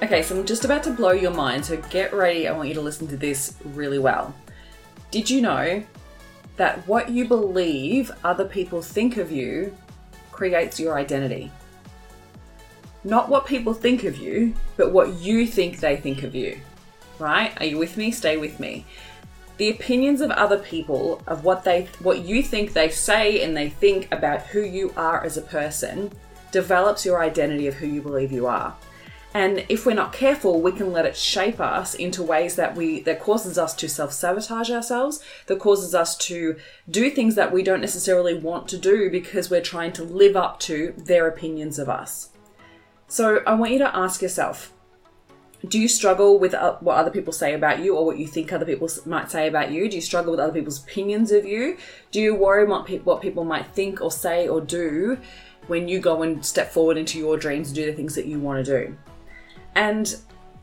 Okay, so I'm just about to blow your mind, so get ready. I want you to listen to this really well. Did you know that what you believe other people think of you creates your identity? Not what people think of you, but what you think they think of you. Right? Are you with me? Stay with me. The opinions of other people of what they what you think they say and they think about who you are as a person develops your identity of who you believe you are. And if we're not careful, we can let it shape us into ways that we that causes us to self-sabotage ourselves, that causes us to do things that we don't necessarily want to do because we're trying to live up to their opinions of us. So I want you to ask yourself, do you struggle with what other people say about you or what you think other people might say about you? Do you struggle with other people's opinions of you? Do you worry what, pe- what people might think or say or do when you go and step forward into your dreams and do the things that you want to do? And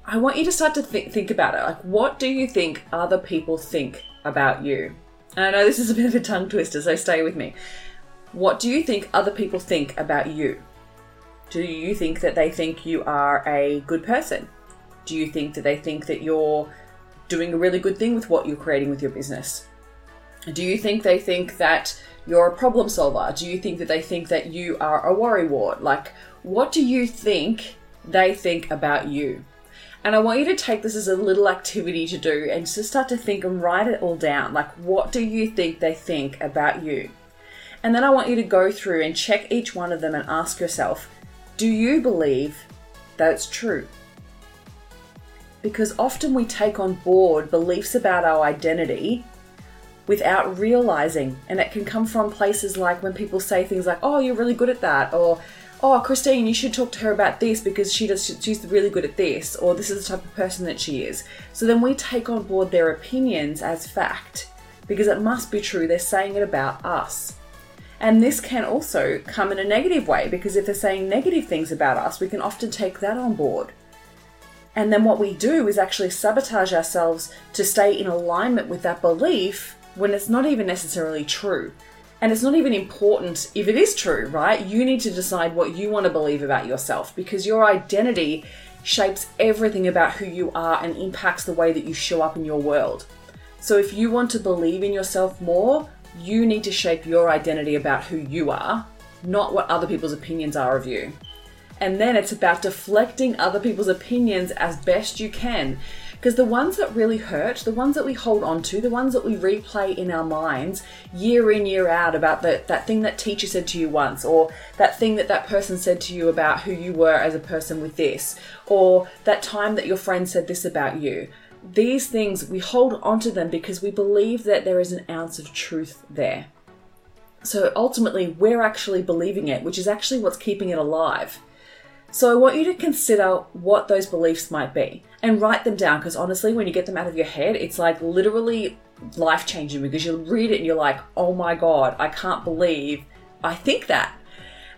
I want you to start to th- think about it. Like, what do you think other people think about you? And I know this is a bit of a tongue twister, so stay with me. What do you think other people think about you? Do you think that they think you are a good person? Do you think that they think that you're doing a really good thing with what you're creating with your business? Do you think they think that you're a problem solver? Do you think that they think that you are a worrywart? Like, what do you think they think about you. And I want you to take this as a little activity to do and just start to think and write it all down. Like, what do you think they think about you? And then I want you to go through and check each one of them and ask yourself, do you believe that it's true? Because often we take on board beliefs about our identity without realizing. And it can come from places like when people say things like, oh, you're really good at that, or oh, Christine, you should talk to her about this because she does, she's really good at this, or this is the type of person that she is. So then we take on board their opinions as fact because it must be true, they're saying it about us. And this can also come in a negative way because if they're saying negative things about us, we can often take that on board. And then what we do is actually sabotage ourselves to stay in alignment with that belief when it's not even necessarily true. And it's not even important if it is true, right? You need to decide what you want to believe about yourself because your identity shapes everything about who you are and impacts the way that you show up in your world. So if you want to believe in yourself more, you need to shape your identity about who you are, not what other people's opinions are of you. And then it's about deflecting other people's opinions as best you can because the ones that really hurt, the ones that we hold on to, the ones that we replay in our minds year in, year out about the, that thing that teacher said to you once, or that thing that that person said to you about who you were as a person with this, or that time that your friend said this about you. These things, we hold onto them because we believe that there is an ounce of truth there. So ultimately, we're actually believing it, which is actually what's keeping it alive. So I want you to consider what those beliefs might be and write them down because honestly, when you get them out of your head, it's like literally life changing because you'll read it and you're like, oh my God, I can't believe I think that.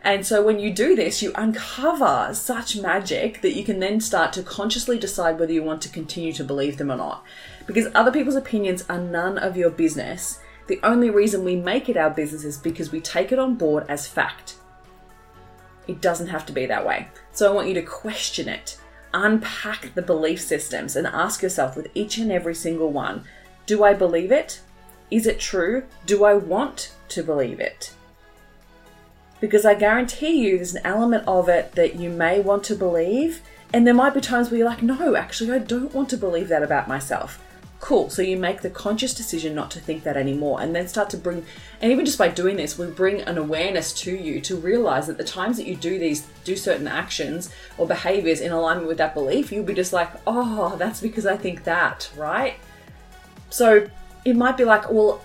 And so when you do this, you uncover such magic that you can then start to consciously decide whether you want to continue to believe them or not. Because other people's opinions are none of your business. The only reason we make it our business is because we take it on board as fact. It doesn't have to be that way. So I want you to question it, unpack the belief systems, and ask yourself with each and every single one do I believe it? Is it true? Do I want to believe it? Because I guarantee you there's an element of it that you may want to believe, and there might be times where you're like, no, actually, I don't want to believe that about myself. Cool. So you make the conscious decision not to think that anymore and then start to bring, and even just by doing this, we bring an awareness to you to realize that the times that you do these, do certain actions or behaviors in alignment with that belief, you'll be just like, oh, that's because I think that, right? So it might be like, well,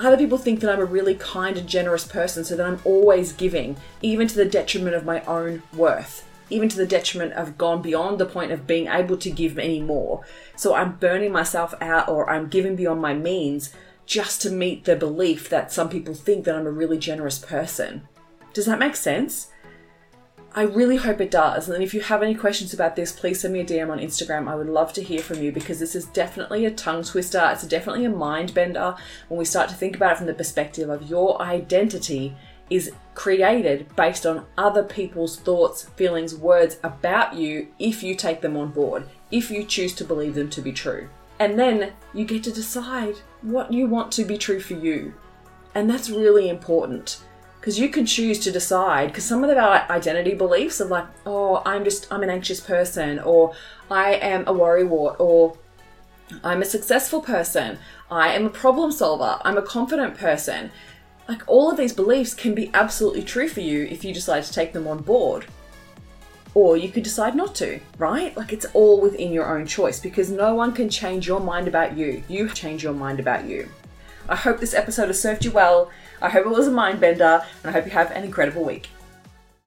other people think that I'm a really kind and generous person, so that I'm always giving, even to the detriment of my own worth. Even to the detriment of gone beyond the point of being able to give any more. So I'm burning myself out or I'm giving beyond my means just to meet the belief that some people think that I'm a really generous person. Does that make sense? I really hope it does. And if you have any questions about this, please send me a DM on Instagram. I would love to hear from you because this is definitely a tongue twister. It's definitely a mind bender when we start to think about it from the perspective of your identity is created based on other people's thoughts, feelings, words about you if you take them on board, if you choose to believe them to be true. And then you get to decide what you want to be true for you. And that's really important because you can choose to decide because some of our identity beliefs are like oh i'm just i'm an anxious person or i am a worrywart or i'm a successful person i am a problem solver i'm a confident person like all of these beliefs can be absolutely true for you if you decide to take them on board or you could decide not to, right? Like it's all within your own choice because no one can change your mind about you. You change your mind about you. I hope this episode has served you well. I hope it was a mind bender, and I hope you have an incredible week.